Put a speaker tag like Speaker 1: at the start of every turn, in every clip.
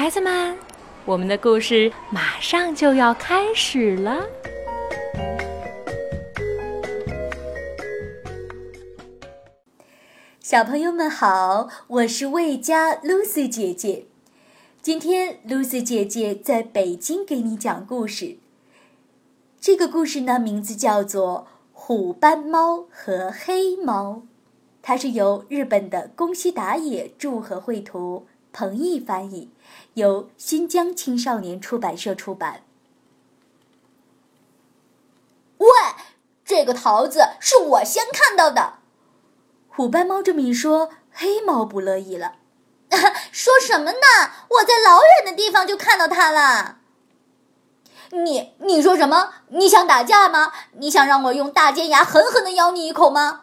Speaker 1: 孩子们，我们的故事马上就要开始了。
Speaker 2: 小朋友们好，我是魏佳 Lucy 姐姐。今天 Lucy 姐姐在北京给你讲故事。这个故事呢，名字叫做《虎斑猫和黑猫》，它是由日本的宫西达也著和绘图，彭毅翻译，由新疆青少年出版社出版。
Speaker 3: 喂，这个桃子是我先看到的。
Speaker 2: 虎斑猫这么一说，黑猫不乐意了。
Speaker 3: 说什么呢？我在老远的地方就看到它了。你你说什么？你想打架吗？你想让我用大尖牙狠狠的咬你一口吗？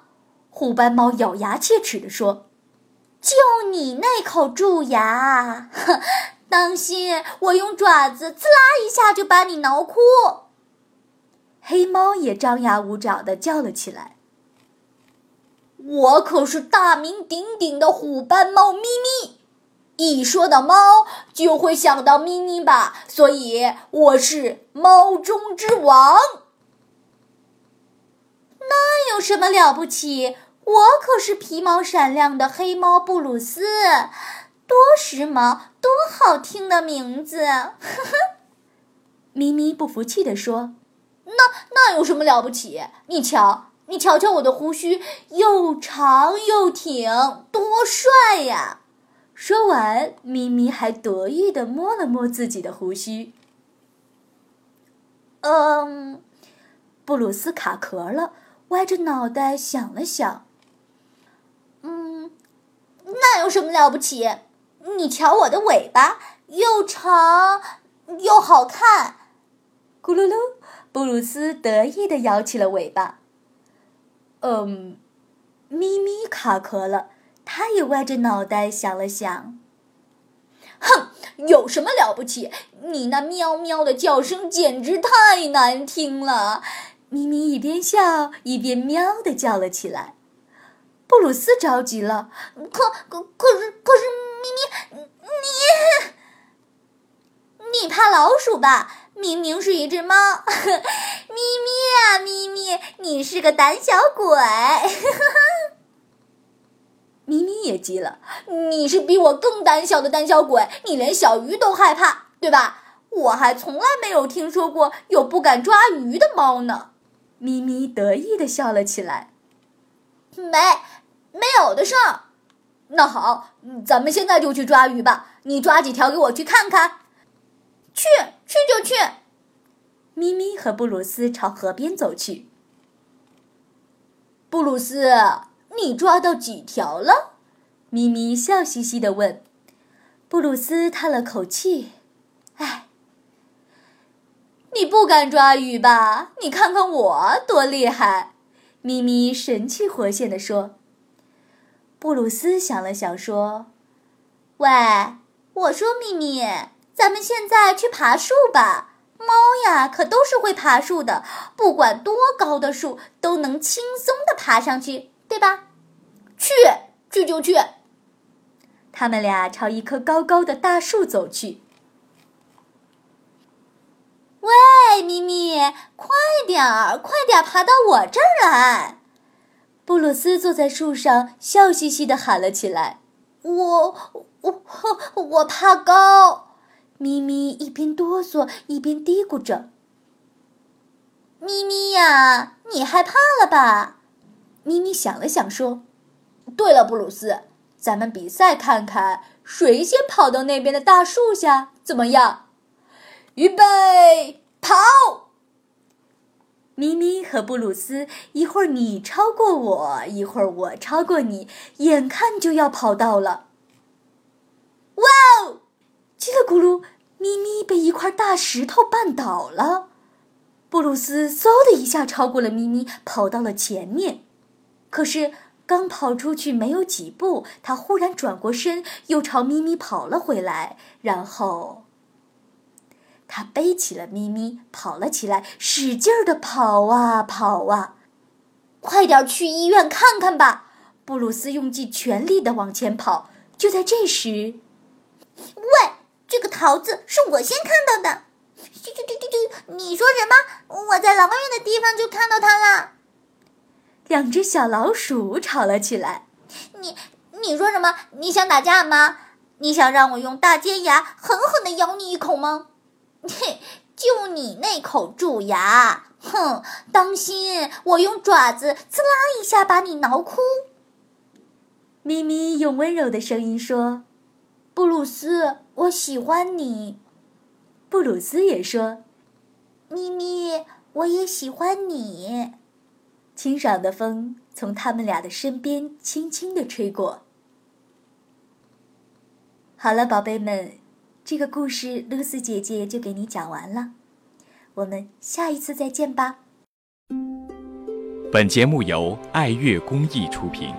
Speaker 2: 虎斑猫咬牙切齿地说：“
Speaker 3: 就你那口蛀牙，当心，我用爪子滋啦一下就把你挠哭。”
Speaker 2: 黑猫也张牙舞爪的叫了起来。
Speaker 3: 我可是大名鼎鼎的虎斑猫咪咪，一说到猫就会想到咪咪吧，所以我是猫中之王。
Speaker 2: 那有什么了不起？我可是皮毛闪亮的黑猫布鲁斯，多时髦，多好听的名字！呵呵，咪咪不服气地说：“
Speaker 3: 那那有什么了不起？你瞧。”你瞧瞧我的胡须，又长又挺，多帅呀！
Speaker 2: 说完，咪咪还得意地摸了摸自己的胡须。嗯，布鲁斯卡壳了，歪着脑袋想了想。
Speaker 3: 那有什么了不起？你瞧我的尾巴，又长又好看。
Speaker 2: 咕噜噜，布鲁斯得意的摇起了尾巴。嗯，咪咪卡壳了，他也歪着脑袋想了想。
Speaker 3: 哼，有什么了不起？你那喵喵的叫声简直太难听了！
Speaker 2: 咪咪一边笑一边喵的叫了起来。布鲁斯着急了，
Speaker 3: 可可可是可是咪咪，你你怕老鼠吧？明明是一只猫，咪咪啊，咪咪，你是个胆小鬼！
Speaker 2: 咪咪也急了，
Speaker 3: 你是比我更胆小的胆小鬼，你连小鱼都害怕，对吧？我还从来没有听说过有不敢抓鱼的猫呢。
Speaker 2: 咪咪得意的笑了起来，
Speaker 3: 没，没有的事儿。那好，咱们现在就去抓鱼吧。你抓几条给我去看看。去。去就去。
Speaker 2: 咪咪和布鲁斯朝河边走去。
Speaker 3: 布鲁斯，你抓到几条了？
Speaker 2: 咪咪笑嘻嘻的问。布鲁斯叹了口气：“唉，
Speaker 3: 你不敢抓鱼吧？你看看我多厉害！”
Speaker 2: 咪咪神气活现的说。布鲁斯想了想说：“
Speaker 3: 喂，我说咪咪。”咱们现在去爬树吧，猫呀可都是会爬树的，不管多高的树都能轻松的爬上去，对吧？去，去就去。
Speaker 2: 他们俩朝一棵高高的大树走去。
Speaker 3: 喂，咪咪，快点儿，快点儿爬到我这儿来！
Speaker 2: 布鲁斯坐在树上，笑嘻嘻的喊了起来：“
Speaker 3: 我，我，我怕高。”
Speaker 2: 咪咪一边哆嗦一边嘀咕着：“
Speaker 3: 咪咪呀，你害怕了吧？”
Speaker 2: 咪咪想了想说：“
Speaker 3: 对了，布鲁斯，咱们比赛看看谁先跑到那边的大树下，怎么样？预备，跑！”
Speaker 2: 咪咪和布鲁斯一会儿你超过我，一会儿我超过你，眼看就要跑到了。
Speaker 3: 哇哦！
Speaker 2: 叽里咕噜，咪咪被一块大石头绊倒了。布鲁斯嗖的一下超过了咪咪，跑到了前面。可是刚跑出去没有几步，他忽然转过身，又朝咪咪跑了回来。然后，他背起了咪咪，跑了起来，使劲儿的跑啊跑啊。
Speaker 3: 快点去医院看看吧！
Speaker 2: 布鲁斯用尽全力的往前跑。就在这时，
Speaker 3: 喂！这个桃子是我先看到的。啾啾啾啾啾！你说什么？我在老远的地方就看到它了。
Speaker 2: 两只小老鼠吵了起来。
Speaker 3: 你你说什么？你想打架吗？你想让我用大尖牙狠狠的咬你一口吗？嘿，就你那口蛀牙！哼，当心，我用爪子滋啦一下把你挠哭。
Speaker 2: 咪咪用温柔的声音说：“
Speaker 3: 布鲁斯，我喜欢你。”
Speaker 2: 布鲁斯也说：“
Speaker 3: 咪咪，我也喜欢你。”
Speaker 2: 清爽的风从他们俩的身边轻轻地吹过。好了，宝贝们，这个故事露丝姐姐就给你讲完了。我们下一次再见吧。
Speaker 4: 本节目由爱乐公益出品。